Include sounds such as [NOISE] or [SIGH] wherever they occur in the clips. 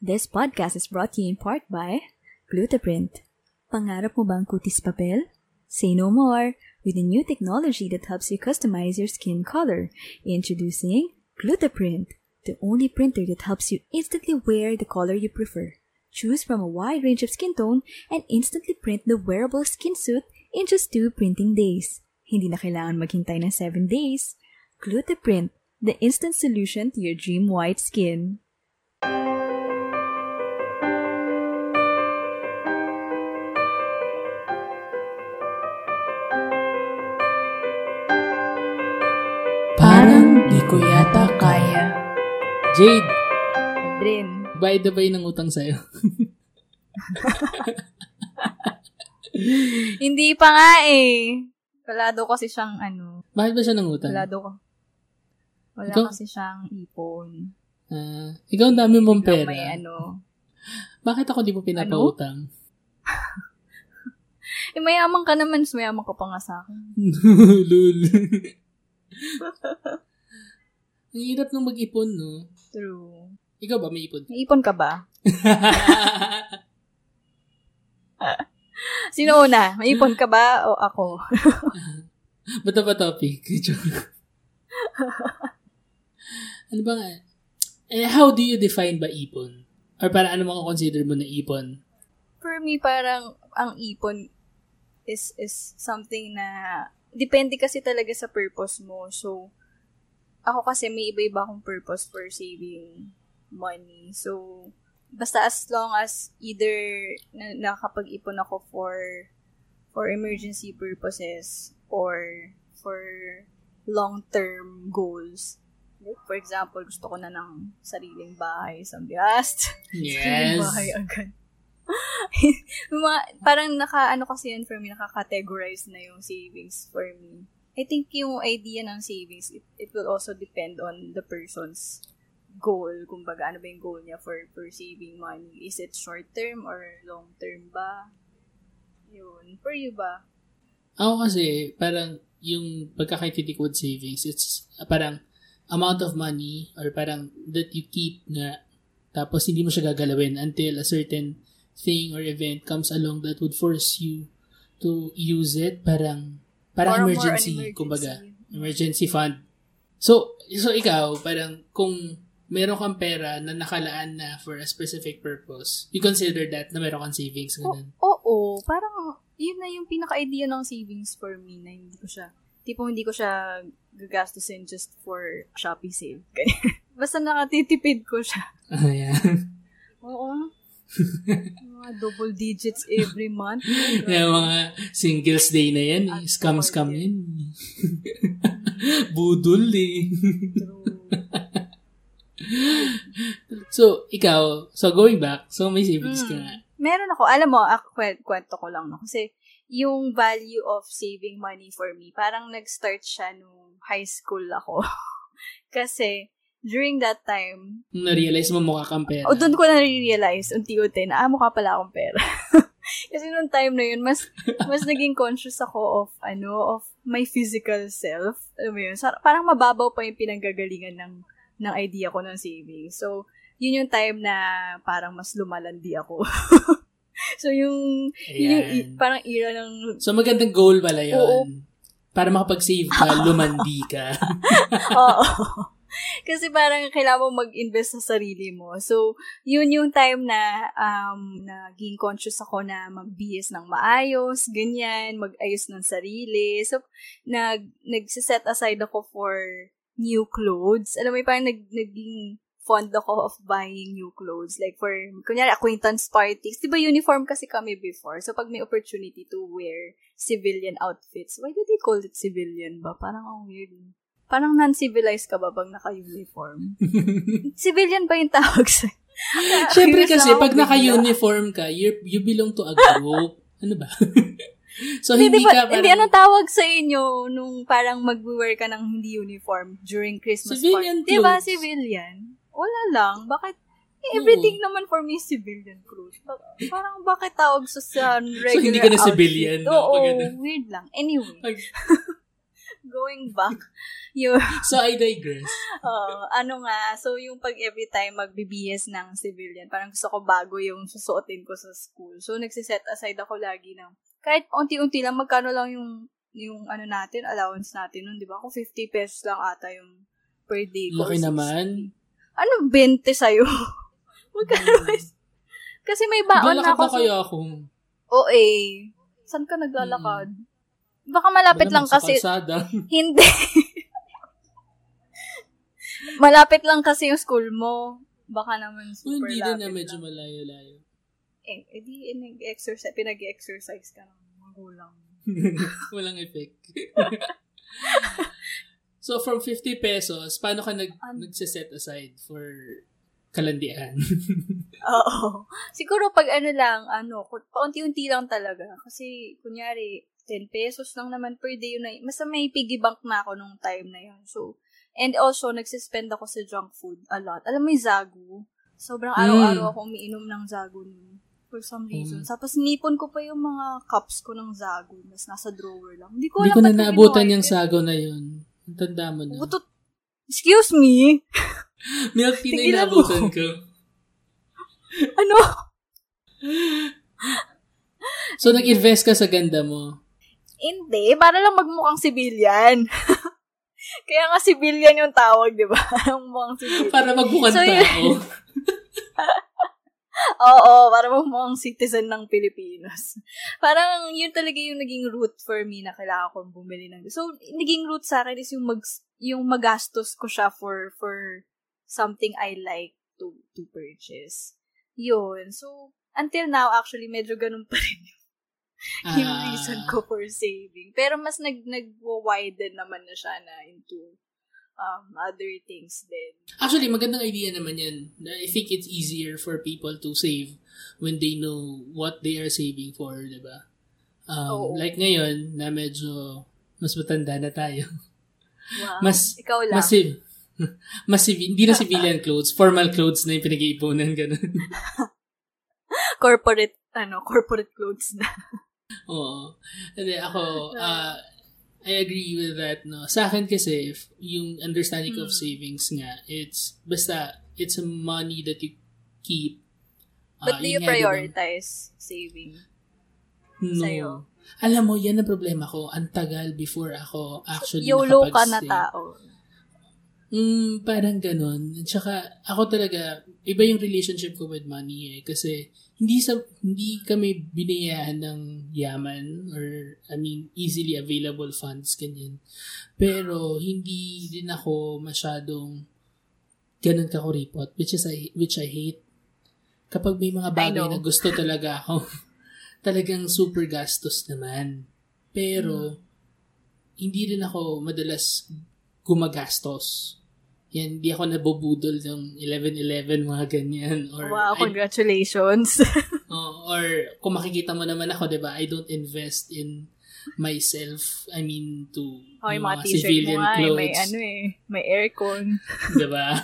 This podcast is brought to you in part by Glutaprint. Pangarap mo bang kutis papel? Say no more with the new technology that helps you customize your skin color. Introducing Glutaprint, the only printer that helps you instantly wear the color you prefer. Choose from a wide range of skin tone and instantly print the wearable skin suit in just two printing days. Hindi na kailangan maghintay ng 7 days. Glutaprint, the instant solution to your dream white skin. Ko yata kaya. Jade, bayad na ba yun ng utang sa'yo? [LAUGHS] Hindi pa nga eh. Wala daw kasi siyang ano. Bakit ba siya ng utang? Wala daw. Wala Ikaw? kasi siyang ipon. Ah, ikaw ang dami mong pera. May ano. Bakit ako di mo pinapautang? [LAUGHS] Eh, mayaman ka naman. Mayaman ka pa nga sa akin. [LAUGHS] Lul. Ang hirap nung mag-ipon, no? True. Ikaw ba may ipon? May ipon ka ba? [LAUGHS] Sino una? May ipon ka ba o ako? [LAUGHS] Ba't na ba topic? [LAUGHS] Ano ba nga? Eh, how do you define ba ipon? Or para ano mga consider mo na ipon? For me, parang ang ipon is is something na depende kasi talaga sa purpose mo. So, ako kasi may iba-iba akong purpose for saving money. So, basta as long as either na, nakakapag-ipon ako for for emergency purposes or for long-term goals. Like, for example, gusto ko na ng sariling bahay sa Biast. [LAUGHS] Sariling Yes. bahay agad. [LAUGHS] Mga, parang naka, ano kasi yan for me, nakaka-categorize na yung savings for me. I think yung idea ng savings, it, it will also depend on the person's goal. Kumbaga, ano ba yung goal niya for, for saving money? Is it short-term or long-term ba? Yun. For you ba? Ako kasi, parang yung pagkakaititik with savings, it's parang amount of money or parang that you keep na tapos hindi mo siya gagalawin until a certain thing or event comes along that would force you to use it parang parang Or emergency, emergency. kumbaga emergency fund so so ikaw parang kung meron kang pera na nakalaan na for a specific purpose you consider that na meron kang savings ganun Oo, parang yun na yung pinaka-idea ng savings for me na hindi ko siya, tipo hindi ko siya gagastusin just for Shopee sale. [LAUGHS] Basta nakatitipid ko siya. [LAUGHS] ayan Oo. Mga double digits every month. [LAUGHS] Yung mga singles day na yan, eh. scam-scam yan. [LAUGHS] Budol eh. so, ikaw, so going back, so may savings ka Mm. nga. Meron ako, alam mo, ako, kwen- kwento ko lang, no? Kasi, yung value of saving money for me, parang nag-start siya nung high school ako. [LAUGHS] Kasi, during that time, na-realize mo mukha kang pera. O, doon ko na realize unti-unti na, ah, mukha pala akong pera. [LAUGHS] Kasi nung time na yun, mas, mas naging conscious ako of, ano, of my physical self. Alam mo yun? Parang mababaw pa yung pinanggagalingan ng, ng idea ko ng savings. So, yun yung time na parang mas lumalandi ako. [LAUGHS] so, yung, yun yung Ayan. parang era ng, So, magandang goal pala yun. Oo. Para makapag-save ka, [LAUGHS] lumandi ka. Oo. [LAUGHS] Kasi parang kailangan mo mag-invest sa sarili mo. So, yun yung time na um, naging conscious ako na magbihis ng maayos, ganyan, mag-ayos ng sarili. So, nag, nagsiset aside ako for new clothes. Alam mo, parang nag, naging fond ako of buying new clothes. Like for, kunyari, acquaintance parties. Di ba uniform kasi kami before? So, pag may opportunity to wear civilian outfits, why do they call it civilian ba? Parang ang weird. Parang non-civilized ka ba pag naka-uniform? [LAUGHS] civilian ba yung tawag sa... [LAUGHS] Siyempre kasi, pag naka-uniform ka, you, you belong to a group. ano ba? [LAUGHS] so, Hindi, hindi ba, ka hindi parang... anong tawag sa inyo nung parang mag-wear ka ng hindi uniform during Christmas Civilian party? Di ba, clothes. civilian? Wala lang. Bakit? Eh, everything naman for me is civilian clothes. Parang bakit tawag sa, sa regular hindi ka na outfit? civilian, no? Oo, Pag ano. weird lang. Anyway, Pag- going back, [LAUGHS] yung, So, I digress. [LAUGHS] Oo, ano nga, so yung pag every time magbibihis ng civilian, parang gusto ko bago yung susuotin ko sa school. So, nagsiset aside ako lagi ng, kahit unti-unti lang, magkano lang yung, yung ano natin, allowance natin nun, di ba? Kung 50 pesos lang ata yung per day ko. Laki or 60. naman. Ano, 20 sa'yo? [LAUGHS] magkano ba? Kasi may baon na Naglalakad ako. na kaya ako. Oo eh. Saan ka naglalakad? Baka malapit Wala lang kasi, kalsada. [LAUGHS] hindi. malapit lang kasi yung school mo. Baka naman super hindi din na medyo lang. malayo-layo. Eh, edi, eh, nag-exercise, pinag-exercise ka ng magulang. [LAUGHS] Walang effect. [LAUGHS] so, from 50 pesos, paano ka nag, Ano? nagsiset aside for kalandian? Oo. Siguro pag ano lang, ano, paunti-unti lang talaga. Kasi, kunyari, 10 pesos lang naman per day yun. Basta may piggy bank na ako nung time na yun. So, and also, nagsispend ako sa junk food a lot. Alam mo yung Zagu? Sobrang Mm. araw-araw ako umiinom ng Zagu nun. For some reason. Mm. Tapos, nipon ko pa yung mga cups ko ng Zagu. Mas nasa drawer lang. Hindi ko Hindi ko na naabutan yung yun. sago na yun. Tanda mo na. Butot. Excuse me? [LAUGHS] Milk tea na inaabutan ko. Ano? [LAUGHS] So, nag-invest ka sa ganda mo. Hindi, para lang magmukhang civilian. [LAUGHS] Kaya nga civilian yung tawag, di ba? [LAUGHS] Ang mukhang civilian. Para magbukan So, yun- tao. [LAUGHS] Oo, para magmukhang citizen ng Pilipinas. Parang yun talaga yung naging route for me na kailangan kong bumili ng... So, naging route sa akin is yung mag yung magastos ko siya for for something I like to to purchase. Yun. So, until now, actually, medyo ganun pa rin yung Ah, reason ko for saving. Pero mas nag nag-widen naman na siya na into um, other things din. Actually, magandang idea naman yan. I think it's easier for people to save when they know what they are saving for, di ba? Um, Oo. like ngayon, na medyo mas matanda na tayo. Wow. Mas, Ikaw lang. mas, [LAUGHS] [LAUGHS] mas hindi na civilian clothes, formal clothes na yung pinag-iipunan, ganun. [LAUGHS] corporate, ano, corporate clothes na. Oo. Hindi, ako, uh, I agree with that, no. Sa akin kasi, if yung understanding of Hmm. savings nga, it's, basta, it's a money that you keep. But Ah, do you prioritize saving? No. sa'yo? Alam mo, yan ang problema ko. Ang tagal before ako actually YOLO ka na tao. Mm, parang ganun. At saka, ako talaga, iba yung relationship ko with money eh. Kasi, hindi sa hindi kami binayahan ng yaman or, I mean, easily available funds, ganyan. Pero, hindi din ako masyadong ganun kakuripot, which is I, which I hate. Kapag may mga bagay na gusto talaga ako, [LAUGHS] talagang super gastos naman. Pero, hindi rin ako madalas gumagastos. Yan, hindi ako nabubudol ng 11-11, mga ganyan. Or, Wow, I- congratulations. [LAUGHS] oh, or kung makikita mo naman ako, di ba, I don't invest in myself, I mean, to oh, yung mga mga mo civilian eh, clothes. may ano eh, may aircon. [LAUGHS] Diba?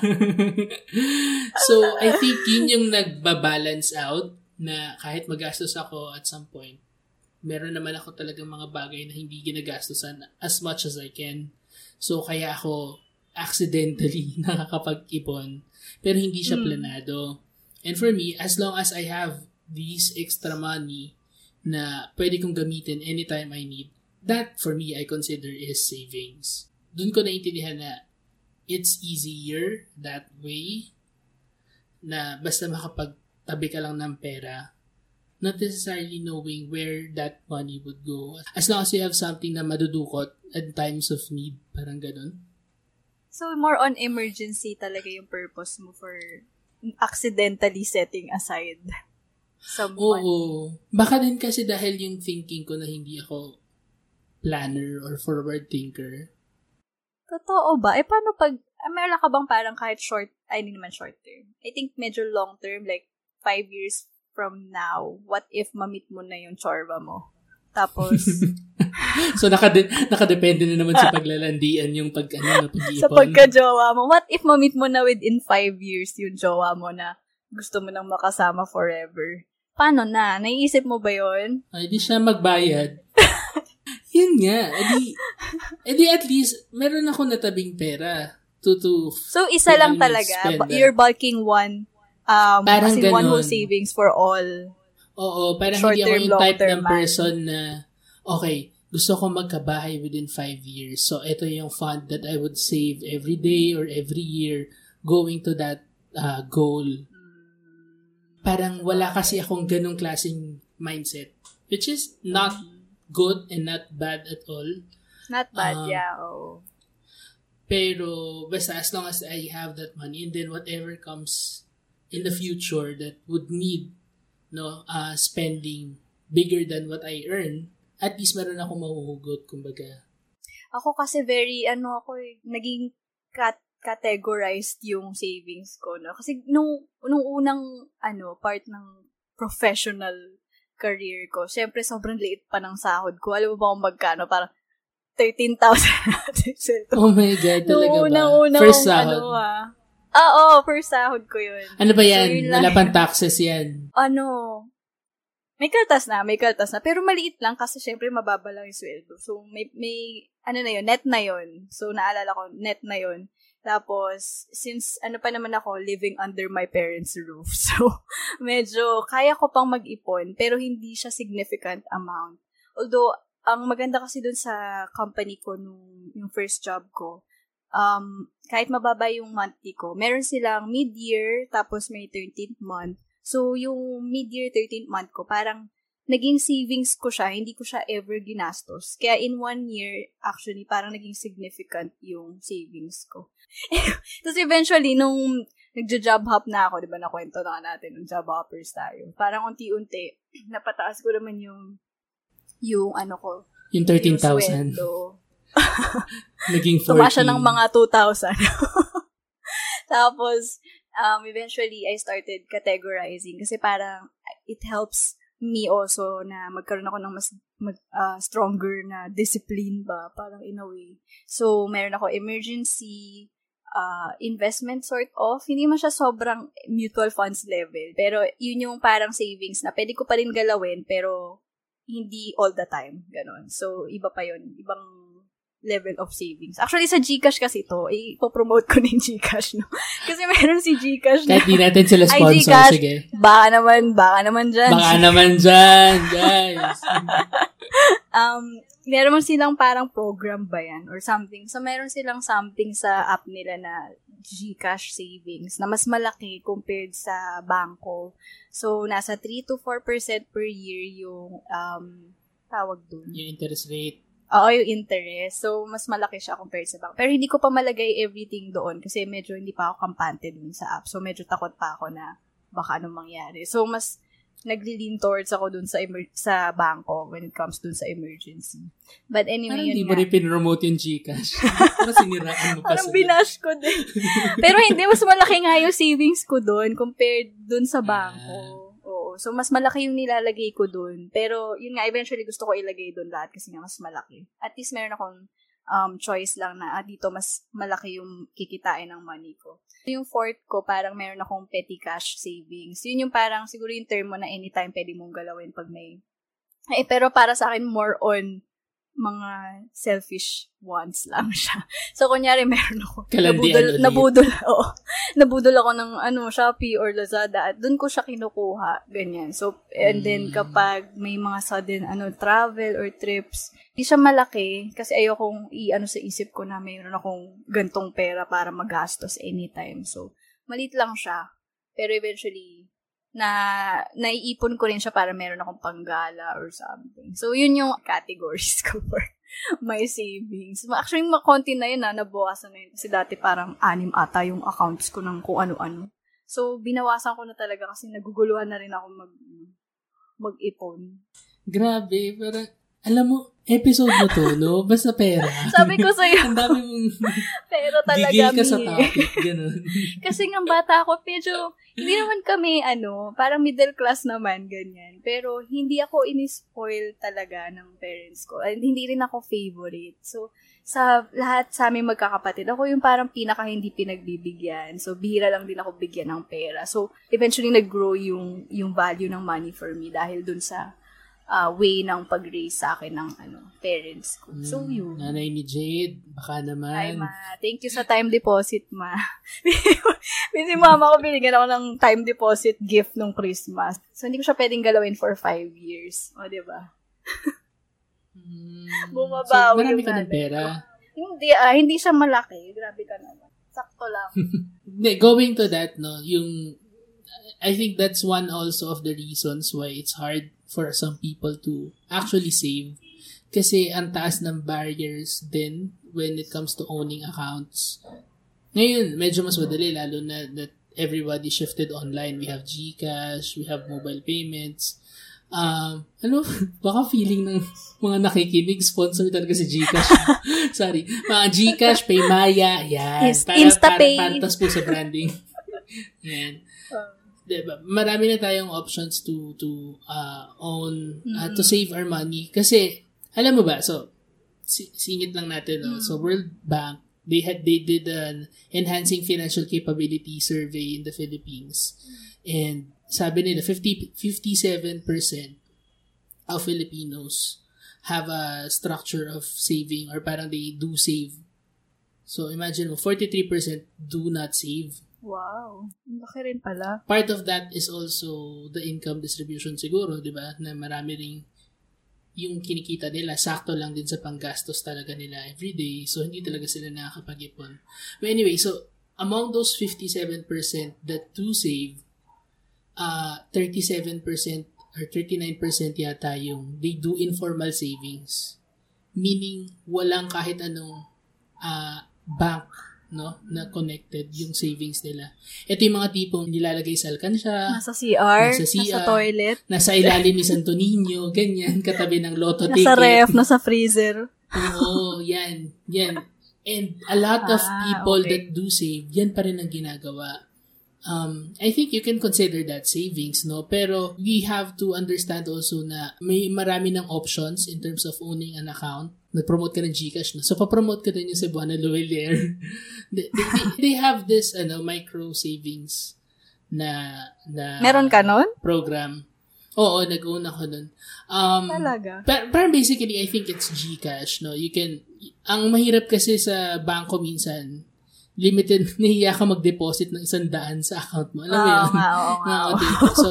[LAUGHS] so, I think yun yung nagbabalance out na kahit magastos ako at some point, meron naman ako talagang mga bagay na hindi ginagastosan as much as I can. So, kaya ako accidentally [LAUGHS] nakakapag-ipon pero hindi siya Hmm. planado. And for me, as long as I have these extra money na pwede kong gamitin anytime I need, that for me, I consider is savings. Doon ko naintindihan na it's easier that way na basta makapagtabi ka lang ng pera not necessarily knowing where that money would go. As long as you have something na madudukot at times of need, parang ganun. So, more on emergency talaga yung purpose mo for accidentally setting aside some money. Oo. Baka din kasi dahil yung thinking ko na hindi ako planner or forward thinker. Totoo ba? Eh, paano pag, ah, meron ka bang parang kahit short, ay, hindi naman short term. I think medyo long term, like, five years from now, what if mamit mo na yung chorba mo? Tapos, [LAUGHS] so nakade- nakadepende na naman sa paglalandian yung pag ano, pag-iipon. sa pagka-jowa mo, what if mamit mo na within five years yung jowa mo na gusto mo nang makasama forever? Paano na? Naiisip mo ba yon? Ay, di siya magbayad. [LAUGHS] Yun nga. Edi, edi at least, meron ako natabing pera. To, to, so, isa lang talaga. Spend, You're bulking one, um, parang as in one whole savings for all. Oo, parang hindi ako yung type ng person na, okay, gusto ko magkabahay within five years. So, ito yung fund that I would save every day or every year going to that uh, goal. Parang wala kasi akong ganong klaseng mindset. Which is not good and not bad at all. Not bad, um, yeah. Oh. Pero, basta as long as I have that money and then whatever comes in the future that would need no uh, spending bigger than what I earn, at least meron ako mahuhugot, kumbaga. Ako kasi very, ano ako eh, naging cat categorized yung savings ko, no? Kasi nung, nung unang, ano, part ng professional career ko, syempre sobrang liit pa ng sahod ko. Alam mo ba kung magkano? Parang 13,000 [LAUGHS] Oh my God, talaga ba? Unang, unang, first sahod? Ano, ah. Oo, first sahod ko yun. Ano ba yan? So, Wala pang taxes yan? Ano, may kaltas na, may kaltas na. Pero maliit lang kasi syempre mababa lang yung sweldo. So, may, may, ano na yun, net na yun. So, naalala ko, net na yun. Tapos, since ano pa naman ako, living under my parents' roof. [LAUGHS] So, medyo kaya ko pang mag-ipon, pero hindi siya significant amount. Although, ang maganda kasi dun sa company ko nung yung first job ko, um, kahit mababa yung monthly ko, meron silang mid-year, tapos may 13th month. So, yung mid-year 13th month ko, parang naging savings ko siya, hindi ko siya ever ginastos. Kaya in one year, actually, parang naging significant yung savings ko. [LAUGHS] Tapos eventually, nung nagja-job hop na ako, di ba, nakwento na natin, ng job hoppers tayo. Parang unti-unti, [CLEARS THROAT] napataas ko naman yung, yung ano ko, yung 13,000. Naging 14. [LAUGHS] Tumasya ng mga 2,000. [LAUGHS] Tapos, um, eventually, I started categorizing kasi parang it helps me also na magkaroon ako ng mas mag, uh, stronger na discipline ba, parang in a way. So, meron ako emergency, uh, investment sort of. Hindi man siya sobrang mutual funds level. Pero, yun yung parang savings na pwede ko pa rin galawin, pero hindi all the time. Ganon. So, iba pa yun. Ibang level of savings. Actually, sa Gcash kasi to, ipopromote ko [LAUGHS] ng Gcash, no? Kasi meron si Gcash na... Kahit di natin sila sponsor, Ay, Gcash, sige. Baka naman, baka naman dyan. Baka naman dyan, guys. [LAUGHS] um, meron silang parang program ba yan or something. So, meron silang something sa app nila na Gcash savings na mas malaki compared sa banko. So, nasa 3 to 4% per year yung um, tawag dun. Yung interest rate. Oo, yung interest. So, mas malaki siya compared sa bank. Pero hindi ko pa malagay everything doon kasi medyo hindi pa ako kampante dun sa app. So, medyo takot pa ako na baka anong mangyari. So, mas nagli-lean towards ako dun sa emer- sa banko when it comes dun sa emergency. But anyway, Parang yun hindi mo rin pinromote yung Gcash. [LAUGHS] Parang siniraan mo pa Parang binash ko din. [LAUGHS] Pero hindi, mas malaki nga yung savings ko dun compared dun sa banko. Ah. So, mas malaki yung nilalagay ko dun. Pero, yun nga, eventually gusto ko ilagay dun lahat kasi nga mas malaki. At least meron akong um, choice lang na ah, dito mas malaki yung kikitain ng money ko. Yung fourth ko, parang meron akong petty cash savings. Yun yung parang siguro yung term mo na anytime pwede mong galawin pag may... Eh, pero para sa akin, more on mga selfish wants lang [LAUGHS] siya. So, kunyari, meron ako. Kalandian nabudol, nabudol, [LAUGHS] oo. Nabudol ako ng, ano, Shopee or Lazada at doon ko siya kinukuha. Ganyan. So, and mm. then, kapag may mga sudden, ano, travel or trips, hindi siya malaki kasi ayokong i-ano sa isip ko na mayroon akong gantong pera para magastos anytime. So, malit lang siya. Pero eventually, na naiipon ko rin siya para meron akong panggala or something. So, yun yung categories [LAUGHS] ko for my savings. Actually, mga konti na yun na, nabawasan na yun. Kasi dati parang anim ata yung accounts ko ng kung ano-ano. So, binawasan ko na talaga kasi naguguluhan na rin ako mag mag-ipon. Grabe, parang alam mo, episode mo to, no? Basta pera. Sabi ko sa'yo. [LAUGHS] Ang dami mong [LAUGHS] pera talaga, Gigil ka sa topic, ganun. [LAUGHS] Kasi ng bata ako, medyo, hindi naman kami, ano, parang middle class naman, ganyan. Pero, hindi ako in-spoil talaga ng parents ko. And hindi rin ako favorite. So, sa lahat sa aming magkakapatid, ako yung parang pinaka hindi pinagbibigyan. So, bihira lang din ako bigyan ng pera. So, eventually, nag-grow yung, yung value ng money for me dahil dun sa uh, way ng pag-raise sa akin ng ano, parents ko. So, Mm, yun. Nanay ni Jade, baka Ay, naman. ma. Thank you sa time deposit, ma. [LAUGHS] Kasi mama ko binigyan ako ng time deposit gift nung Christmas. So, hindi ko siya pwedeng galawin for five years. O, di ba? Mm, [LAUGHS] Bumabawi so, marami yung ka ng pera. Hindi, ah, hindi siya malaki. Grabe ka naman. Sakto lang. [LAUGHS] Going to that, no, yung, I think that's one also of the reasons why it's hard for some people to actually save. Kasi ang taas ng barriers din when it comes to owning accounts. Ngayon, medyo mas madali, lalo na that everybody shifted online. We have GCash, we have mobile payments. Um, ano, [LAUGHS] baka feeling ng mga nakikinig, sponsor talaga si GCash. [LAUGHS] Sorry. Mga GCash, Paymaya, yan. Is- Instapay. Para, para, po sa branding. [LAUGHS] yan. Diba? Marami na tayong options to to uh, own, uh, to save our money. Kasi, alam mo ba, so, si- singit lang natin, no? so World Bank, they had they did an enhancing financial capability survey in the Philippines. And sabi nila 50 57% of Filipinos have a structure of saving or parang they do save. So imagine mo 43% do not save. Wow. Laki rin pala. Part of that is also the income distribution siguro, 'di ba? Na marami ring yung kinikita nila, sakto lang din sa panggastos talaga nila everyday. So, hindi talaga sila nakakapag-ipon. But anyway, so, among those 57% that do save, uh, 37% or 39% yata yung they do informal savings. Meaning, walang kahit anong uh, bank no na connected yung savings nila. Ito yung mga tipong nilalagay sa alkansya, Nasa CR, Nasa nasa, CR. toilet, nasa ilalim ni Santo Niño, ganyan, katabi ng lotto ticket. nasa ref, nasa freezer. Oo, yan, yan. And a lot of Ah, people okay. that do save, yan pa rin ang ginagawa. Um, I think you can consider that savings, no? Pero we have to understand also na may marami ng options in terms of owning an account. Nag-promote ka ng Gcash, no? So, papromote ka din yung Cebuana Luwelier. [LAUGHS] they, they, they- they have this, ano, micro savings na, na Meron ka nun? program. Oo, nag-own ako nun. Um, Talaga? Parang basically, I think it's Gcash, no? You can, ang mahirap kasi sa banko minsan, limited, [LAUGHS] nahiya ka mag-deposit ng isang daan sa account mo. Alam mo Oo yun? oo. Na oo. dito. So,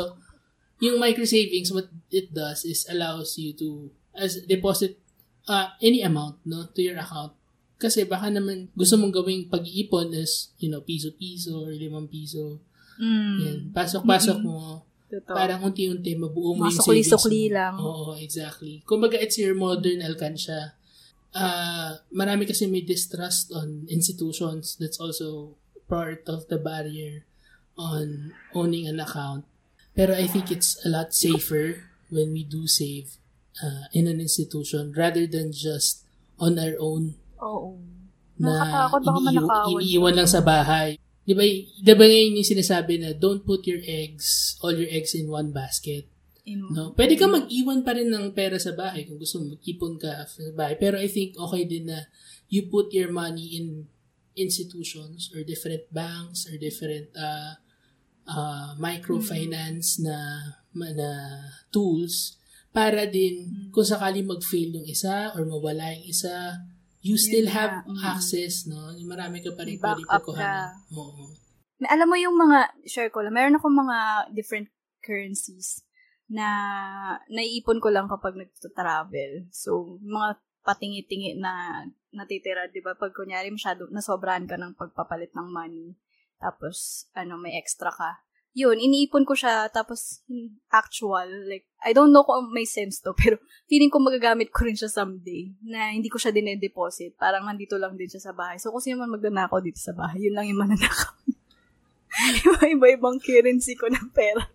yung micro savings, what it does is allows you to as deposit uh, any amount no to your account. Kasi baka naman gusto mong gawing pag-iipon is, you know, piso-piso or limang piso. Mm, Yan. Pasok-pasok mo. totoo. Parang unti-unti mabuo mo yung savings mo. lang. Oo, exactly. Kumbaga, it's your modern alkansya. Uh, marami kasi may distrust on institutions. That's also part of the barrier on owning an account. Pero I think it's a lot safer when we do save uh, in an institution rather than just on our own Oo. na iniiw- iniiwan lang sa bahay. Di ba, di ba ngayon yung sinasabi na don't put your eggs, all your eggs in one basket. In- No? Pwede ka mag-iwan pa rin ng pera sa bahay kung gusto mo, mag-ipon ka sa bahay. Pero I think okay din na you put your money in institutions or different banks or different uh, uh, microfinance na na tools para din kung sakali mag-fail yung isa or mawala yung isa, you still Yun have mm. access, no? Marami ka pa rin pwede up pagkuhanan. Oo. May- Alam mo yung mga, share ko lang, meron akong mga different currencies na naiipon ko lang kapag nagta-travel. So, mga patingi-tingi na natitira, di ba? Pag kunyari masyado, nasobrahan ka ng pagpapalit ng money. Tapos, ano, may extra ka. Yun, iniipon ko siya, tapos hmm, actual, like, I don't know kung may sense to, [LAUGHS] pero feeling ko magagamit ko rin siya someday, na hindi ko siya dineddeposit. Parang nandito lang din siya sa bahay. So, kung sino man magnanakaw dito sa bahay, yun lang yung mananakaw. [LAUGHS] Iba-ibang currency ko ng pera.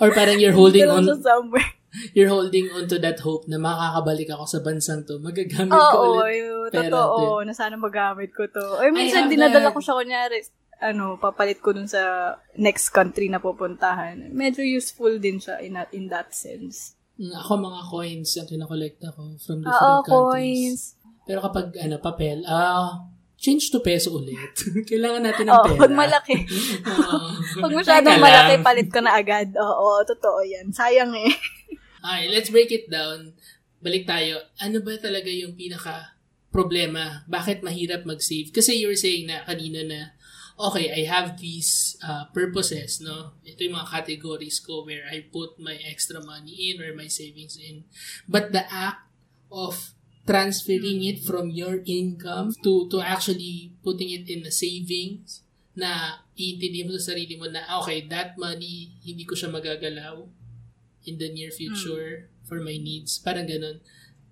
Or parang you're holding on somewhere. you're holding on to that hope na makakabalik ako sa bansang to. Magagamit ko Oo, ulit. pera totoo. Na sana magamit ko to. Or minsan, dinadala that. ko siya, kunyari, ano, papalit ko dun sa next country na pupuntahan. Medyo useful din siya in, in that sense. Mm, Ako mga coins yung kinakolekta ko from different Oo, countries. coins. Pero kapag ano, papel, ah, change to peso ulit. [LAUGHS] Kailangan natin ng [LAUGHS] Oo, pera. pag malaki. Pag masyadong malaki, palit ko na agad. Oo, totoo yan. Sayang eh. [LAUGHS] Okay, let's break it down. Balik tayo. Ano ba talaga yung pinaka problema? Bakit mahirap mag-save? Kasi you were saying na kanina na, okay, I have these uh, purposes, no? Ito yung mga categories ko where I put my extra money in or my savings in. But the act of transferring it from your income to to actually putting it in a savings na iintindi mo sa sarili mo na okay, that money hindi ko siya magagalaw in the near future hmm. for my needs. Parang ganun.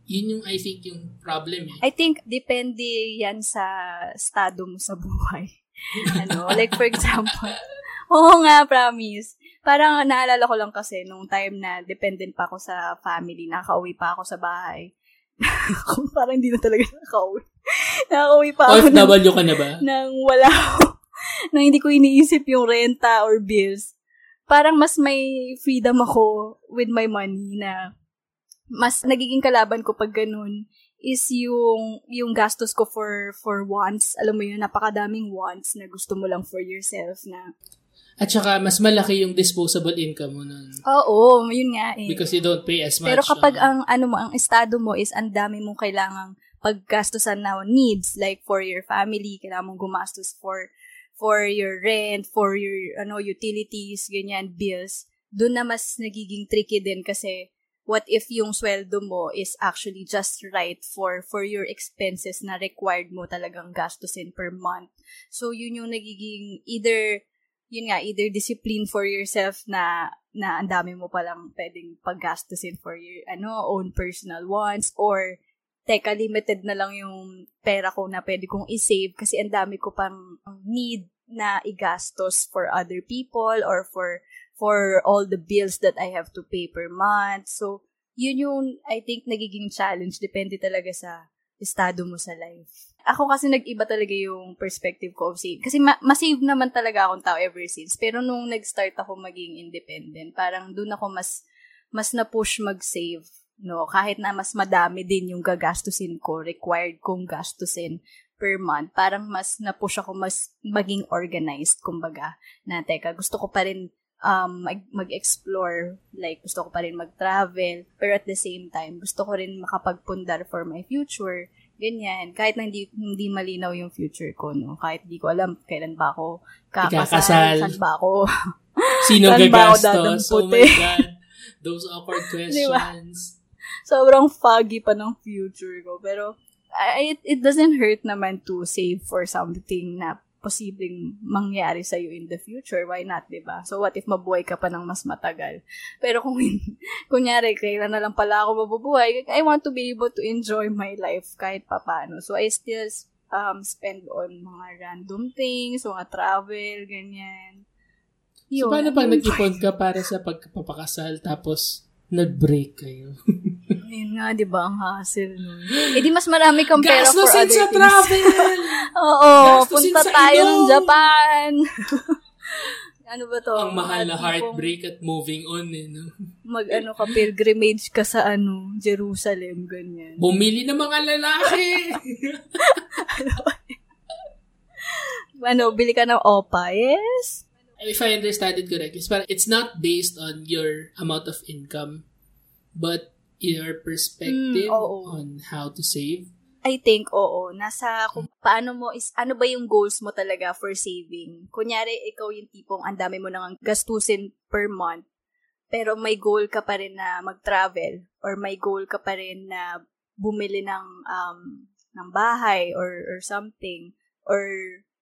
Yun yung I think yung problem eh. I think depende yan sa estado mo sa buhay. [LAUGHS] ano, like for example, [LAUGHS] oo nga, promise. Parang naalala ko lang kasi nung time na dependent pa ako sa family, nakauwi pa ako sa bahay [LAUGHS] parang hindi na talaga nakauwi. nakauwi pa ako. OFW ka na ba? Nang wala ako. nang hindi ko iniisip yung renta or bills. Parang mas may freedom ako with my money na mas nagiging kalaban ko pag ganun is yung yung gastos ko for for wants. Alam mo yun, napakadaming wants na gusto mo lang for yourself na at saka, mas malaki yung disposable income mo nun. Oo, yun nga eh. Because you don't pay as much. Pero kapag uh, ang, ano mo, ang estado mo is ang dami mong kailangang paggastusan na needs, like for your family, kailangan mong gumastos for for your rent, for your ano utilities, ganyan, bills, doon na mas nagiging tricky din kasi what if yung sweldo mo is actually just right for for your expenses na required mo talagang gastusin per month. So yun yung nagiging either yun nga, either discipline for yourself na na ang dami mo palang pwedeng paggastusin for your ano, own personal wants or teka, limited na lang yung pera ko na pwede kong i-save kasi ang dami ko pang need na igastos for other people or for for all the bills that I have to pay per month. So, yun yung, I think, nagiging challenge. Depende talaga sa estado mo sa life. Ako kasi nag-iba talaga yung perspective ko of save. Kasi ma- masave naman talaga akong tao ever since. Pero nung nag-start ako maging independent, parang doon ako mas mas na-push mag-save. No, kahit na mas madami din yung gagastusin ko, required kong gastusin per month, parang mas na-push ako mas maging organized, kumbaga, na teka, gusto ko pa rin um, mag- mag-explore, like gusto ko pa rin mag-travel, pero at the same time, gusto ko rin makapagpundar for my future, Ganyan. Kahit na hindi, hindi malinaw yung future ko, no? Kahit hindi ko alam kailan ba ako kakasal, saan ba ako, [LAUGHS] Sino ako Oh my God. Those awkward [LAUGHS] questions. diba? Sobrang foggy pa ng future ko. Pero, it, it doesn't hurt naman to save for something na posibleng mangyari sa in the future, why not, 'di ba? So what if mabuhay ka pa ng mas matagal? Pero kung [LAUGHS] kunyari kailan na lang pala ako mabubuhay, I want to be able to enjoy my life kahit papaano. So I still um spend on mga random things, mga travel, ganyan. Yun, so paano pag nag-ipon ka para sa pagpapakasal tapos nag-break kayo? [LAUGHS] Ayun nga, di ba? Ang hassle nun. Eh di mas marami kang pera for other sa things. travel! [LAUGHS] Oo, punta tayo ng Japan. [LAUGHS] ano ba to? Ang mahal na heartbreak at moving on eh, no? Mag ano ka, pilgrimage ka sa ano, Jerusalem, ganyan. Bumili ng mga lalaki! ano, [LAUGHS] ano, bili ka ng opa, yes? If I understand it correctly, it's not based on your amount of income, but your perspective mm, on how to save? I think, oo. Nasa kung paano mo is, ano ba yung goals mo talaga for saving? Kunyari, ikaw yung tipong ang dami mo nang gastusin per month, pero may goal ka pa rin na mag-travel or may goal ka pa rin na bumili ng um, ng bahay or or something or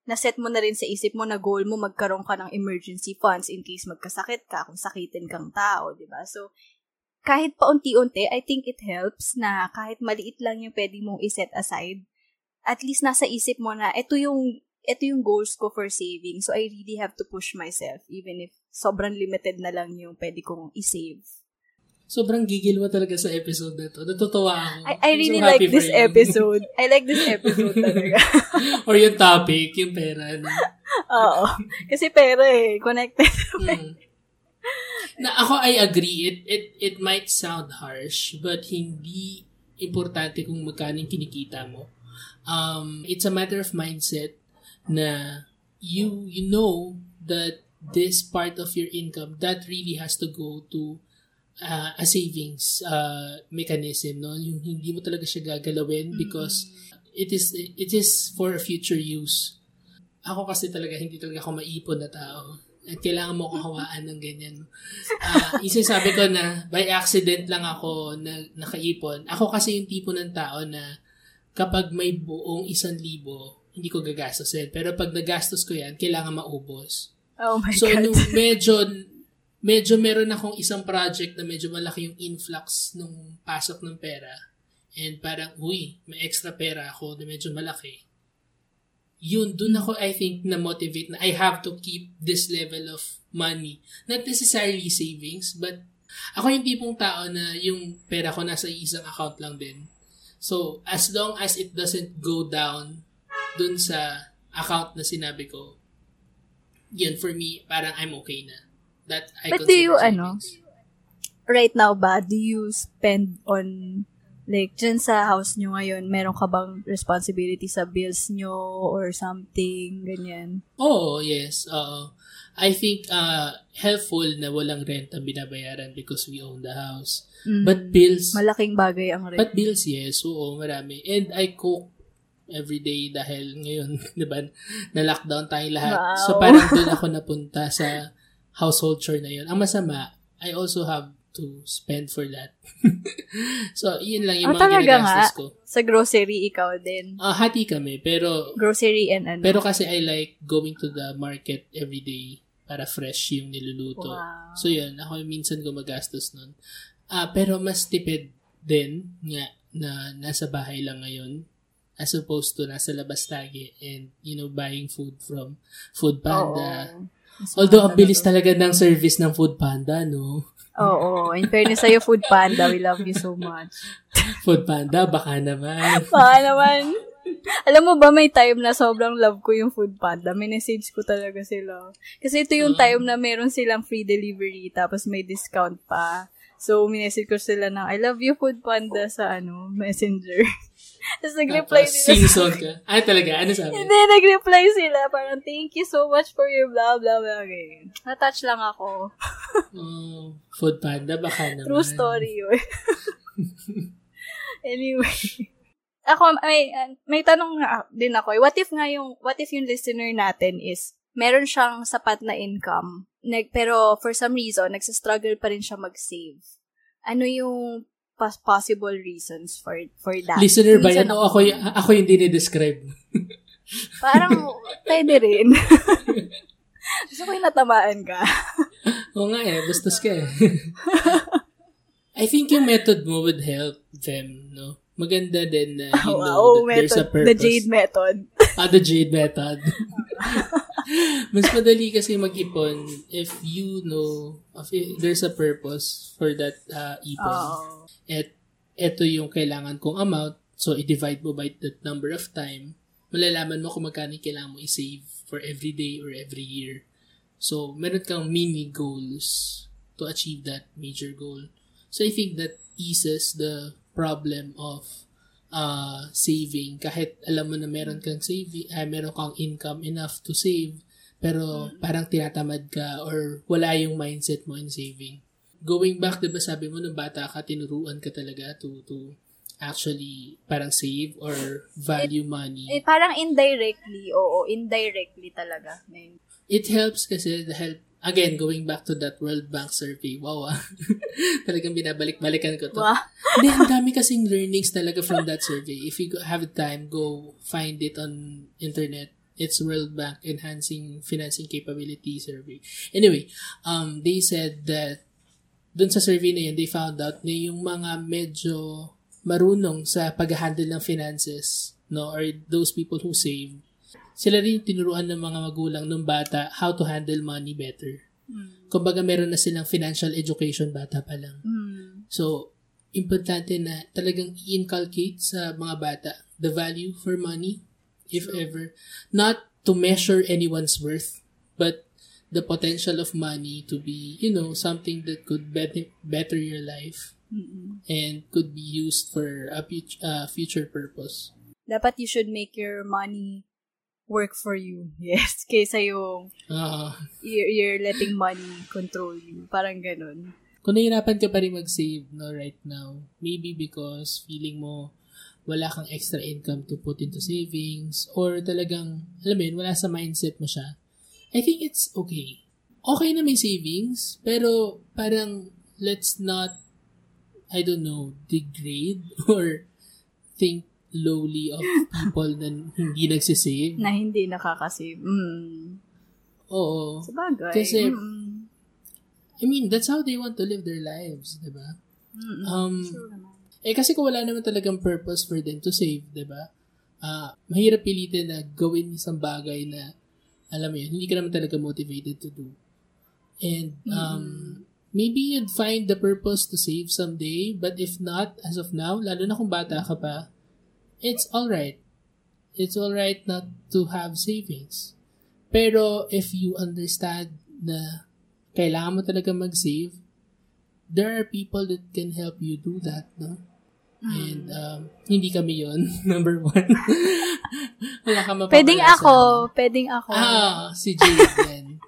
na-set mo na rin sa isip mo na goal mo magkaroon ka ng emergency funds in case magkasakit ka, kung sakitin kang tao, di ba? So, kahit paunti-unti, I think it helps na kahit maliit lang yung pwede mong iset aside, at least nasa isip mo na ito yung ito yung goals ko for saving. So, I really have to push myself even if sobrang limited na lang yung pwede kong i-save. Sobrang gigil mo talaga sa episode na to. Natutuwa ako. I, I really so like this you. episode. I like this [LAUGHS] episode talaga. Or yung topic, yung pera. No? [LAUGHS] Oo. Kasi pera eh. Connected. Mm na ako I agree it it it might sound harsh but hindi importante kung magkano yung kinikita mo. Um it's a matter of mindset na you you know that this part of your income that really has to go to uh, a savings uh, mechanism, no? Yung hindi mo talaga siya gagalawin because it is it is for future use. Ako kasi talaga hindi talaga ako maipon na tao. At kailangan mo akong hawaan ng ganyan. [LAUGHS] Uh, isa sabi ko na by accident lang ako na nakaipon. Ako kasi yung tipo ng tao na kapag may buong isang libo, hindi ko gagastosin. Pero pag nagastos ko yan, kailangan maubos. Oh my so, God. nung medyo, medyo meron akong isang project na medyo malaki yung influx nung pasok ng pera. And parang, uy, may extra pera ako na medyo malaki yun, dun ako, I think, na-motivate na I have to keep this level of money. Not necessarily savings, but ako yung tipong tao na yung pera ko nasa isang account lang din. So, as long as it doesn't go down dun sa account na sinabi ko, yun, for me, parang I'm okay na. That I But do you, savings. ano, right now ba, do you spend on Like, dyan sa house nyo ngayon, meron ka bang responsibility sa bills nyo or something, ganyan? Oh, yes. Uh, I think uh, helpful na walang rent ang binabayaran because we own the house. Mm. But bills... Malaking bagay ang rent. But bills, yes. Oo, marami. And I cook every day dahil ngayon, [LAUGHS] di ba, na-lockdown tayong lahat. Wow. So parang doon ako napunta sa household chore na yun. Ang masama, I also have to spend for that. [LAUGHS] so, yun lang yung oh, mga ginagastos ko. Sa grocery, ikaw din. Uh, hati kami, pero... Grocery and ano. Pero kasi I like going to the market every day para fresh yung niluluto. Wow. So, yun. Ako minsan gumagastos nun. Uh, pero mas tipid din nga na nasa bahay lang ngayon as opposed to nasa labas lagi and, you know, buying food from Food Panda. Oo. Although, ang bilis talaga ng service ng Food Panda, no? Oo. In fairness sa'yo, Food Panda, we love you so much. [LAUGHS] Food Panda, baka naman. [LAUGHS] Baka naman. Alam mo ba, may time na sobrang love ko yung Food Panda. May message ko talaga sila. Kasi ito yung time na meron silang free delivery, tapos may discount pa. So, minessage ko sila ng, I love you, Food Panda, sa ano, messenger. [LAUGHS] Tapos nag-reply Tapos, nila. sing-song ka. Ay, talaga? Ano sabi? Hindi, nag-reply sila. Parang, thank you so much for your blah, blah, blah. Ganyan. Na-touch lang ako. [LAUGHS] Oh, Food Panda, baka naman. True story yun. [LAUGHS] anyway. Ako, may, may tanong nga din ako. eh. What if nga yung, what if yung listener natin is, meron siyang sapat na income, nag, pero for some reason, nagsastruggle pa rin siya mag-save. Ano yung possible reasons for for that? Listener ba yan? O ako, ako yung dinidescribe? [LAUGHS] Parang, pwede rin. [LAUGHS] Gusto ko yung natamaan ka. [LAUGHS] Oo nga eh, bastos ka eh. I think yung method mo would help them, no? Maganda din na you know wow, that there's a method. purpose. The Jade method. Ah, the Jade method. [LAUGHS] Mas madali kasi mag-ipon if you know if there's a purpose for that uh, ipon. Oo. At eto yung kailangan kong amount, so i-divide mo by that number of time, malalaman mo kung magkano kailangan mo i-save for every day or every year. So, meron kang mini goals to achieve that major goal. So, I think that eases the problem of uh, saving. Kahit alam mo na meron kang saving, uh, meron kang income enough to save, pero parang tinatamad ka or wala yung mindset mo in saving. Going back, di ba sabi mo nung bata ka, tinuruan ka talaga to, to actually parang save or value money. Eh, parang indirectly, oo, indirectly talaga. It helps kasi the help again going back to that World Bank survey. Wow. ah. [LAUGHS] Talagang binabalik-balikan ko to. Wow. Hindi, ang dami kasing learnings talaga from that survey. If you have time, go find it on internet. It's World Bank Enhancing Financing Capability Survey. Anyway, um, they said that dun sa survey na yun, they found out na yung mga medyo marunong sa pag-handle ng finances, no, or those people who save, sila rin tinuruan ng mga magulang ng bata how to handle money better. Kumbaga meron na silang financial education bata pa lang. Hmm. So, importante na talagang i-inculcate sa mga bata the value for money, if ever. Not to measure anyone's worth, but the potential of money to be, you know, something that could bet- better your life Mm-mm. and could be used for a uh, future purpose. Dapat you should make your money work for you. [LAUGHS] Yes. Kaysa yung Uh, you're, you're letting money control you. Parang ganun. kung nahihirapan ka pa rin mag-save no, right now, maybe because feeling mo wala kang extra income to put into savings or talagang, alam mo yun, wala sa mindset mo siya, I think it's okay. Okay na may savings, pero parang let's not, I don't know, degrade [LAUGHS] or think lowly of people na hindi nagsisave. Na hindi nakakasave. Mm. Oo. Sabagay. Kasi, mm. I mean, that's how they want to live their lives, di ba? Um, Sure eh kasi kung wala naman talagang purpose for them to save, di ba? Ah, mahirap pilitin na gawin isang bagay na, alam mo yun, hindi ka naman talaga motivated to do. And, um, maybe you'd find the purpose to save someday, but if not, as of now, lalo na kung bata ka pa, it's alright. It's alright not to have savings. Pero if you understand na kailangan mo talaga mag-save, there are people that can help you do that, no? And um, hindi kami yon [LAUGHS] number one. Wala ka mapapala Pwedeng sa- ako. Pwedeng ako. Ah, si Jade.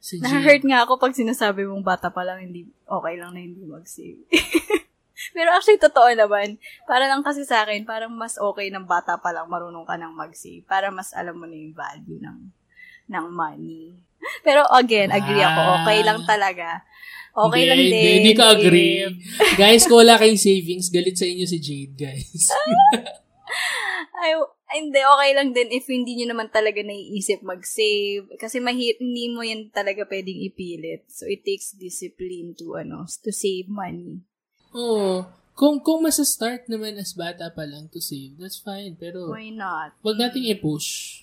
Si. [LAUGHS] Na-hurt nga ako pag sinasabi mong bata pa lang, hindi, okay lang na hindi mag-save. [LAUGHS] Pero actually, totoo naman. Para lang kasi sa akin, parang mas okay ng bata pa lang marunong ka nang mag-save. Para mas alam mo na yung value ng, ng money. [LAUGHS] Pero again, agree ako. Okay lang talaga. Okay Hindi, lang hindi, din. Hindi ka agree. if- guys, kung wala kayong savings, galit sa inyo si Jade, guys. [LAUGHS] Ay, hindi, okay lang din if hindi nyo naman talaga naiisip mag-save. Kasi mahi- hindi mo yan talaga pwedeng ipilit. So, it takes discipline to, ano, to save money. Oo. Kung, kung masa-start naman as bata pa lang to save, that's fine. Pero, Why not? wag nating i-push.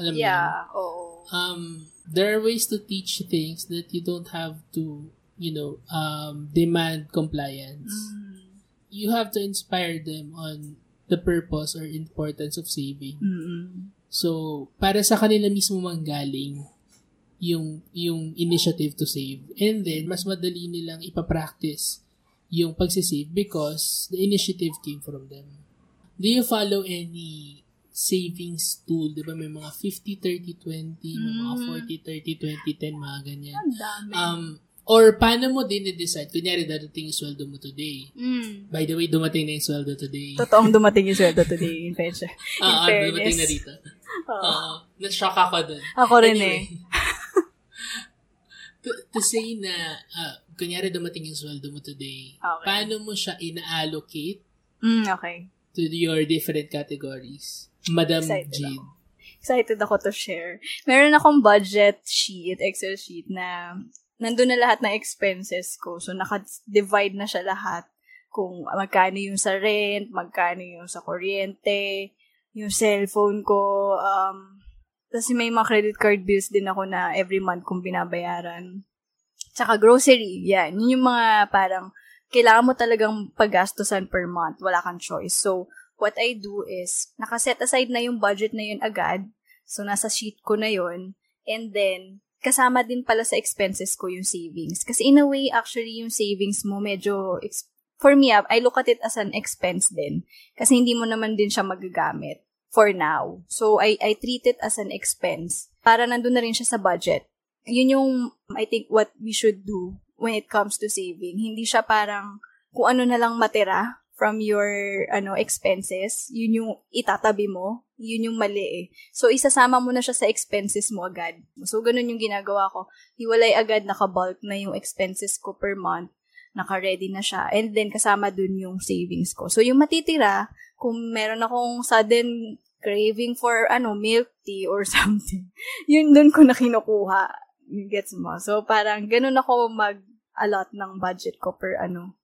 Alam mo? Yeah, oo. um, there are ways to teach things that you don't have to, you know, um, demand compliance. Mm. You have to inspire them on the purpose or importance of saving. Mm-mm. So, para sa kanila mismo manggaling yung, yung initiative to save. And then, mas madali nilang ipapractice yung pagsisave because the initiative came from them. Do you follow any savings tool? Di ba may mga 50, 30, 20, may mga Mm. 40, 30, 20, 10, mga ganyan. Ang dami. Um, or paano mo din i-decide? Kunyari, darating yung sweldo mo today. mm. By the way, dumating na yung sweldo today. Totoong dumating yung sweldo today, in fairness. [LAUGHS] Ah, ah, fairness. dumating na dito. [LAUGHS] Oo. Oo. Na-shock ako dun. Ako rin Anyway. eh. [LAUGHS] to, to say na, ah, kunyari dumating yung sweldo mo today, Okay. paano mo siya ina-allocate Mm, okay. to your different categories? Madam Excited Jade. ako. Excited ako to share. Meron akong budget sheet, Excel sheet, na nandun na lahat ng expenses ko. So, naka-divide na siya lahat kung magkano yung sa rent, magkano yung sa kuryente, yung cellphone ko, um, tapos may mga credit card bills din ako na every month kong binabayaran. Tsaka grocery, yan. Yun yung mga parang kailangan mo talagang paggastosan per month. Wala kang choice. So, what I do is, nakaset aside na yung budget na yun agad. So, nasa sheet ko na yun. And then, kasama din pala sa expenses ko yung savings. Kasi in a way, actually, yung savings mo medyo, for me, ah, I look at it as an expense din. Kasi hindi mo naman din siya magagamit for now. So, I, I treat it as an expense. Para nandun na rin siya sa budget. Yun yung, I think, what we should do when it comes to saving. Hindi siya parang kung ano na lang matira from your ano expenses, yun yung itatabi mo, yun yung mali eh. So, isasama mo na siya sa expenses mo agad. So, ganun yung ginagawa ko. Hiwalay agad, naka-bulk na yung expenses ko per month. Naka-ready na siya. And then, kasama dun yung savings ko. So, yung matitira, kung meron akong sudden craving for, ano, milk tea or [LAUGHS] something, yun dun ko na kinukuha. Gets mo? So, parang ganun ako mag-allot ng budget ko per, ano,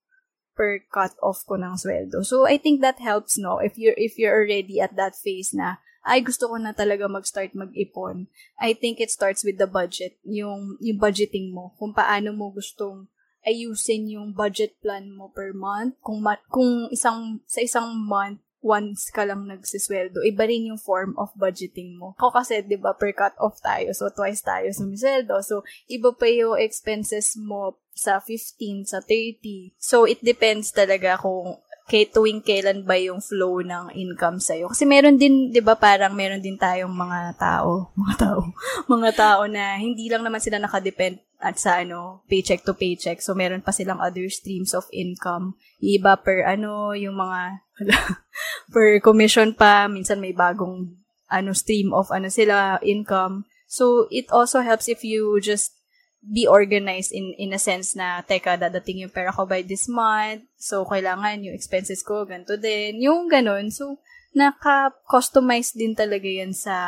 per cut off ko ng sweldo. So, I think that helps, no? If you're, if you're already at that phase na, ay, gusto ko na talaga mag-start mag-ipon. I think it starts with the budget. Yung, yung budgeting mo. Kung paano mo gustong ayusin yung budget plan mo per month. Kung, ma- kung isang, sa isang month, once ka lang nagsisweldo, iba rin yung form of budgeting mo. Ako kasi, di ba, per cut off tayo. So, twice tayo sumisweldo. So, iba pa yung expenses mo sa 15, sa 30. So, it depends talaga kung kay tuwing kailan ba yung flow ng income sa'yo. Kasi meron din, di ba, parang meron din tayong mga tao, [LAUGHS] mga tao, mga tao na hindi lang naman sila nakadepend at sa ano, paycheck to paycheck. So, meron pa silang other streams of income. Iba per ano, yung mga, [LAUGHS] per commission pa, minsan may bagong ano stream of ano sila income. So, it also helps if you just be organized in in a sense na, teka, dadating yung pera ko by this month. So, kailangan yung expenses ko, ganito din. Yung ganun. So, naka-customize din talaga yan sa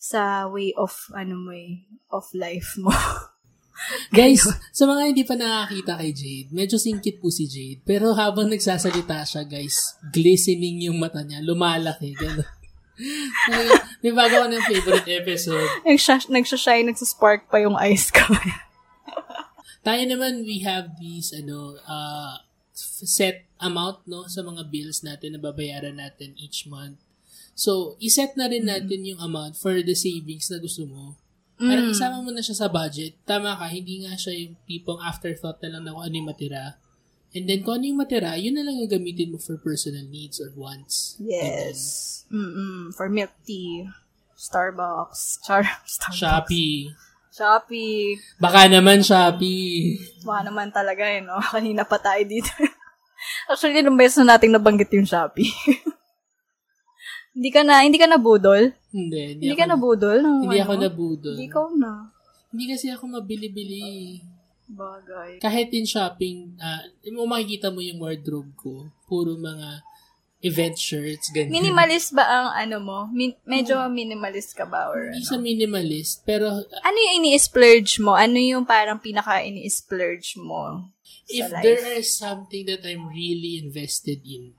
sa way of, ano mo eh, of life mo. [LAUGHS] Guys, sa mga hindi pa nakakita kay Jade, medyo singkit po si Jade. Pero habang nagsasalita siya, guys, glistening yung mata niya, lumalaki. Gano'n. May, may bago ko ng favorite episode. Nagsha- nagsashine, nagsaspark pa yung eyes ko. Tayo naman, we have these, ano, uh, set amount, no, sa mga bills natin na babayaran natin each month. So, iset na rin natin mm. yung amount for the savings na gusto mo. Mm. Parang isama mo na siya sa budget. Tama ka, hindi nga siya yung tipong afterthought na lang na kung ano yung matira. And then, kung ano yung matira, yun na lang yung gamitin mo for personal needs or wants. Yes. Mm-mm. For milk tea. Starbucks. Char [LAUGHS] Starbucks. Shopee. Shopee. Baka naman Shopee. Baka naman talaga eh, no? [LAUGHS] Kanina pa tayo dito. [LAUGHS] Actually, nung beses na nating nabanggit yung Shopee. hindi ka na, hindi ka na budol? Hindi. Hindi, hindi ka na budol? Ng, hindi ano? ako na budol. Hindi ka na. Hindi kasi ako mabili-bili. Bagay. Kahit in shopping, uh, makikita mo yung wardrobe ko, puro mga event shirts, ganyan. Minimalist ba ang ano mo? Min- medyo hmm. minimalist ka ba? Or Hindi ano? sa minimalist, pero... Ano yung ini-splurge mo? Ano yung parang pinaka ini-splurge mo If life? there is something that I'm really invested in,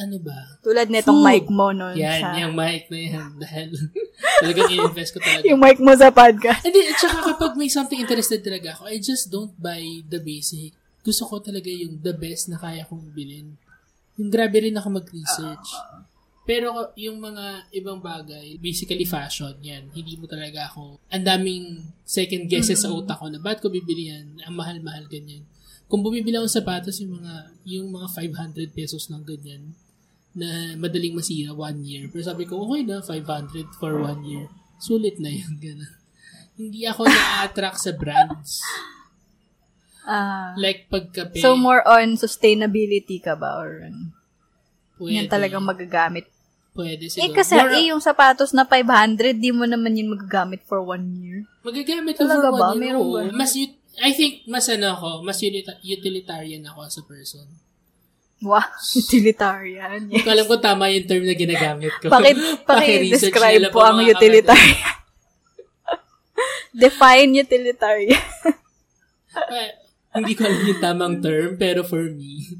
ano ba? Tulad nitong mic mo noon. Yan, sa... yung mic na yan. Dahil [LAUGHS] talagang i-invest ko talaga. yung mic mo sa podcast. Hindi, at saka kapag may something interested talaga ako, I just don't buy the basic. Gusto ko talaga yung the best na kaya kong bilhin. Yung grabe rin ako mag-research. Pero yung mga ibang bagay, basically fashion, yan. Hindi mo talaga ako, ang daming second guesses mm-hmm. sa utak ko na, ba't ko bibili yan? Ang mahal-mahal ganyan. Kung bumibili ako ng sapatos, yung mga, yung mga 500 pesos lang ganyan, na madaling masira one year. Pero sabi ko, okay na, 500 for one year. Sulit na yun, [LAUGHS] gano'n. Hindi ako na-attract sa brands. Uh, like pagkape. So, more on sustainability ka ba? Or Pwede. yan talagang magagamit? Pwede siguro. Eh, kasi more, eh, yung sapatos na 500, di mo naman yun magagamit for one year. Magagamit ko for ba? one year. Meron ba? Mas, I think, mas ano ako, mas utilitarian ako as a person. Wow, [LAUGHS] utilitarian. Yes. Alam ko tama yung term na ginagamit ko. Bakit, [LAUGHS] paki-describe po ang utilitarian. [LAUGHS] Define utilitarian. uh, hindi ko alam yung tamang term, pero for me,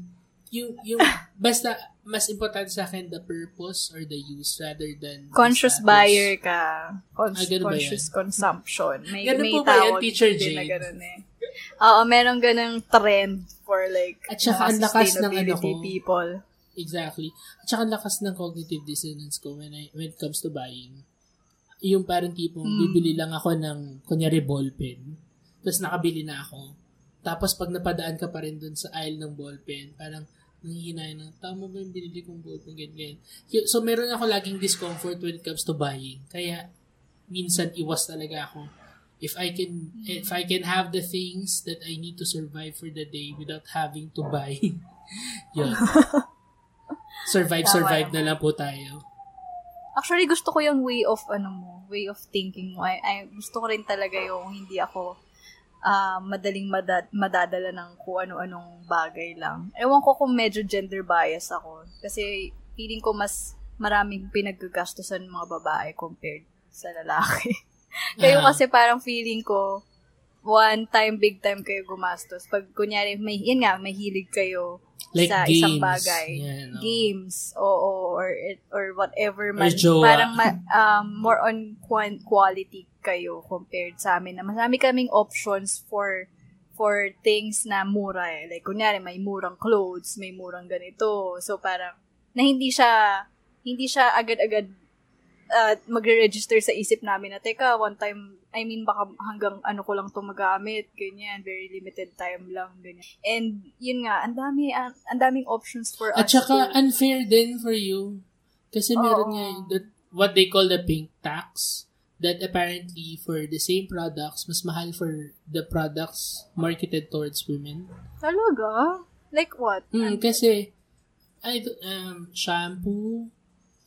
yung, yung, basta, mas importante sa akin the purpose or the use rather than conscious buyer ka. Cons- ah, conscious consumption. May, ganun may po ba yan, Teacher Jade? Na ganun eh. Oo, meron ganang trend for like At saka ang lakas ng ano ko. people. Exactly. At saka ang lakas ng cognitive dissonance ko when, I, when it comes to buying. Yung parang tipong mm. bibili lang ako ng, kunyari, ballpen. Tapos nakabili na ako. Tapos pag napadaan ka pa rin dun sa aisle ng ballpen, parang nanghihinayin na, tama ba yung binili kong ballpen, ganyan, ganyan. So, meron ako laging discomfort when it comes to buying. Kaya, minsan iwas talaga ako if I can if I can have the things that I need to survive for the day without having to buy. [LAUGHS] Yun. Survive survive na lang po tayo. Actually gusto ko yung way of ano mo way of thinking mo. I, I gusto ko rin talaga yung hindi ako uh, madaling madad, madadala ng kung ano-anong bagay lang. Ewan ko kung medyo gender bias ako. Kasi feeling ko mas maraming pinagagastusan mga babae compared sa lalaki [LAUGHS] [LAUGHS] kayo uh, kasi parang feeling ko, one time, big time kayo gumastos. Pag kunyari, may, yun nga, may hilig kayo like sa games. isang bagay. Yeah, no? Games, oo, or, or whatever man. Or jowa. Parang ma, um, more on quality kayo compared sa amin na marami kaming options for for things na mura eh. Like, kunyari, may murang clothes, may murang ganito. So, parang, na hindi siya, hindi siya agad-agad uh, magre-register sa isip namin na, teka, one time, I mean, baka hanggang ano ko lang to magamit, ganyan, very limited time lang, ganyan. And, yun nga, ang dami, ang, ang daming options for At us. saka, to- unfair din for you. Kasi meron Oo. nga yung that, what they call the pink tax that apparently for the same products, mas mahal for the products marketed towards women. Talaga? Like what? Mm, kasi, ay, um, shampoo,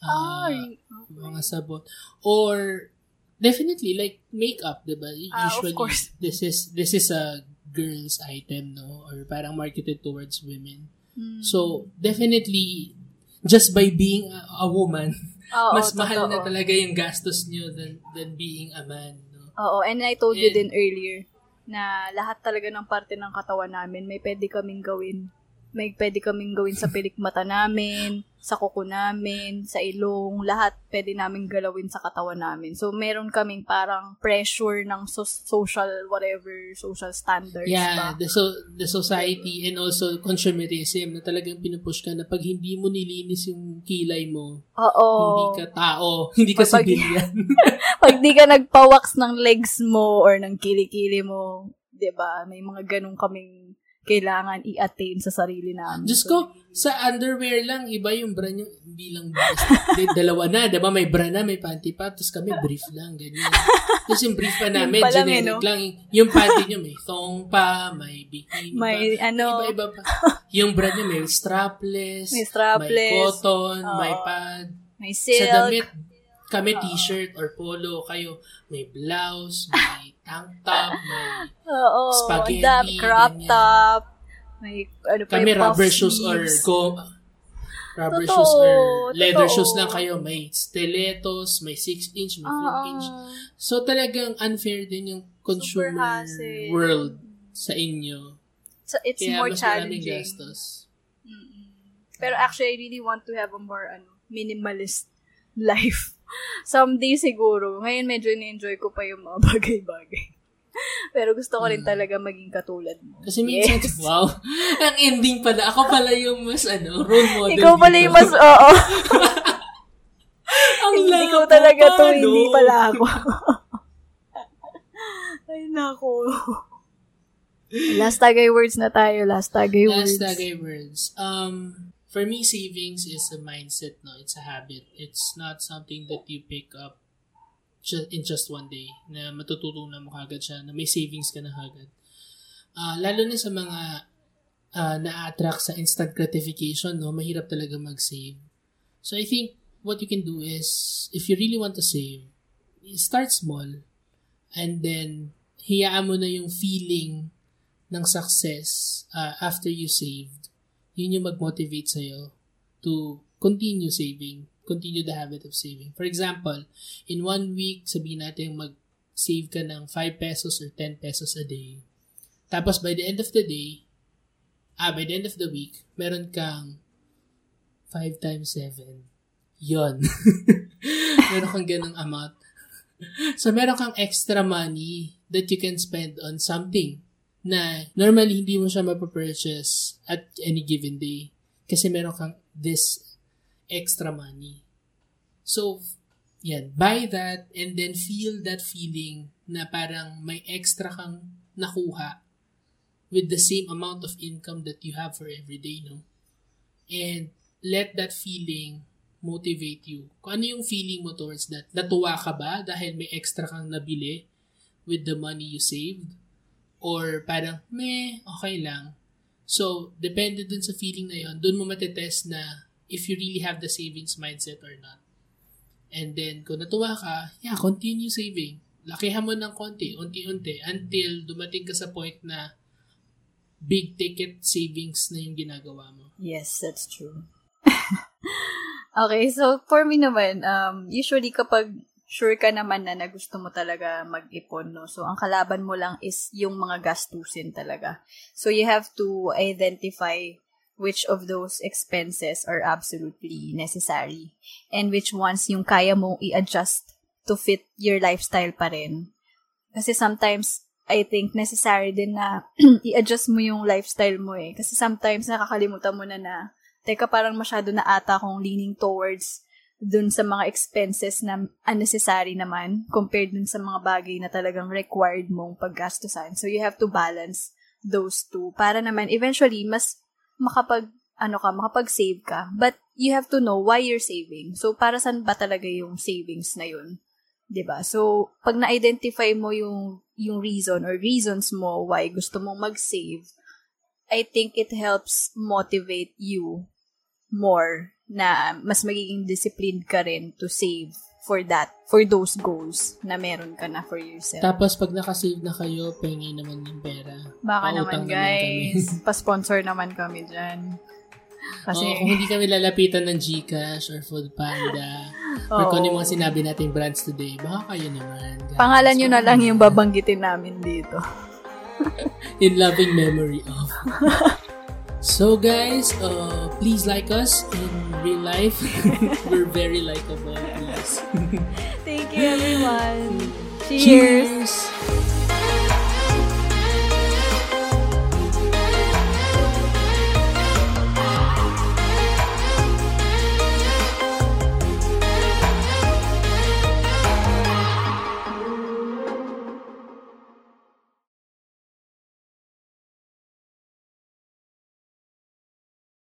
ah, Ay, mga sabon, or definitely like makeup, 'di ba? Of Usually course. [LAUGHS] this is this is a girl's item, no? Or parang marketed towards women. Hmm. So, definitely just by being a, a woman, [LAUGHS] Oo, mas mahal na talaga yung gastos nyo than than being a man, no? Oo, and I told you And- din earlier na lahat talaga ng parte ng katawan namin may pwede kaming gawin. May pwede kaming gawin sa [LAUGHS] pilikmata namin, sa kuko namin, sa ilong, lahat pwede namin galawin sa katawan namin. So, meron kaming parang pressure ng so- social, whatever, social standards Yeah, ba? the so the society and also consumerism na talagang pinupush ka na pag hindi mo nilinis yung kilay mo, Oo. hindi ka tao, [LAUGHS] hindi ka Pag- civilian. [LAUGHS] Pag di ka nagpa-wax ng legs mo or ng kilikili mo, 'di ba? May mga ganun kaming kailangan i-attain sa sarili namin. Diyos ko, sa underwear lang, iba yung bra nyo, hindi lang di- [LAUGHS] dalawa na, diba? May bra na, may panty pa, tapos kami brief lang, ganyan. Tapos yung brief pa namin, Yun pa lang eh, generic no? lang. Yung panty nyo, may thong pa, may bikini May pa. ano, Iba-iba pa. Yung bra nyo, may strapless, May strapless. may cotton, Oo. may pad. may Sa silk. damit, kami t-shirt or polo, kayo may blouse, may tank top, may Oo. spaghetti, dami, crop ganyan. top. May, ano pa kami rubber shoes or go rubber Totoo, shoes or leather totoo. shoes lang kayo. May stilettos, may 6 inch, may 4 Oo. inch. So talagang unfair din yung consumer world sa inyo. So, it's Kaya more mas challenging. gastos. Pero actually, I really want to have a more ano, minimalist [LAUGHS] life. Someday siguro. Ngayon medyo na-enjoy ko pa yung mga [LAUGHS] bagay-bagay. Pero gusto ko rin talaga maging katulad mo. Kasi minsan, Yes. wow, [LAUGHS] ang ending pala, ako pala yung mas ano, role model Ikaw pala dito. yung mas, oo. [LAUGHS] ang hindi ko talaga to, paano? hindi pala ako. Ay, nako. Last tagay words na tayo. Last tagay words. Last tagay words. Um, for me, savings is a mindset, no? It's a habit. It's not something that you pick up ju- in just one day na matututunan mo kagad siya, na may savings ka na kagad. Ah, lalo na sa mga ah, na-attract sa instant gratification, no? Mahirap talaga mag-save. So, I think what you can do is, if you really want to save, start small and then hiyaan mo na yung feeling ng success uh, after you saved, yun yung mag-motivate sa'yo to continue saving, continue the habit of saving. For example, in one week, sabihin natin mag-save ka ng 5 pesos or 10 pesos a day. Tapos by the end of the day, ah, by the end of the week, meron kang 5 times 7. Yon. [LAUGHS] meron kang ganong amount. [LAUGHS] So, meron kang extra money that you can spend on something na normally hindi mo siya mapapurchase at any given day kasi meron kang this extra money. So, yan, buy that and then feel that feeling na parang may extra kang nakuha with the same amount of income that you have for every day, no? And let that feeling motivate you. Kung ano yung feeling mo towards that? Natuwa ka ba dahil may extra kang nabili with the money you saved? Or parang, meh, okay lang. So, depende dun sa feeling na yon, dun mo matetest na if you really have the savings mindset or not. And then, kung natuwa ka, yeah, continue saving. Lakihan mo ng konti, unti-unti, until dumating ka sa point na big ticket savings na yung ginagawa mo. Yes, that's true. [LAUGHS] okay, so for me naman, um, usually kapag sure ka naman na na gusto mo talaga mag-ipon, no? So, ang kalaban mo lang is yung mga gastusin talaga. So, you have to identify which of those expenses are absolutely necessary and which ones yung kaya mong i-adjust to fit your lifestyle pa rin. Kasi sometimes, I think necessary din na [CLEARS THROAT] i-adjust mo yung lifestyle mo eh. Kasi sometimes nakakalimutan mo na na, teka parang masyado na ata akong leaning towards dun sa mga expenses na unnecessary naman compared dun sa mga bagay na talagang required mong paggastusan. So, you have to balance those two para naman eventually mas makapag ano ka, makapag-save ka. But you have to know why you're saving. So, para saan ba talaga yung savings na yun? 'di ba? So, pag na-identify mo yung yung reason or reasons mo why gusto mong mag-save, I think it helps motivate you more na mas magiging disciplined ka rin to save for that, for those goals na meron ka na for yourself. Tapos, pag nakasave na kayo, pengi naman yung pera. Baka Pautang naman, guys. [LAUGHS] Pa-sponsor naman kami dyan. Kasi, Oo, kung hindi kami lalapitan ng Gcash or Foodpanda or [LAUGHS] kung ano yung mga sinabi nating brands today, baka kayo naman. guys. pangalan nyo na lang yung babanggitin namin dito. [LAUGHS] in loving memory of. so guys, uh, please like us in real life. [LAUGHS] We're very likable. Please. [LAUGHS] Thank you, everyone. Mm. Cheers. Cheers.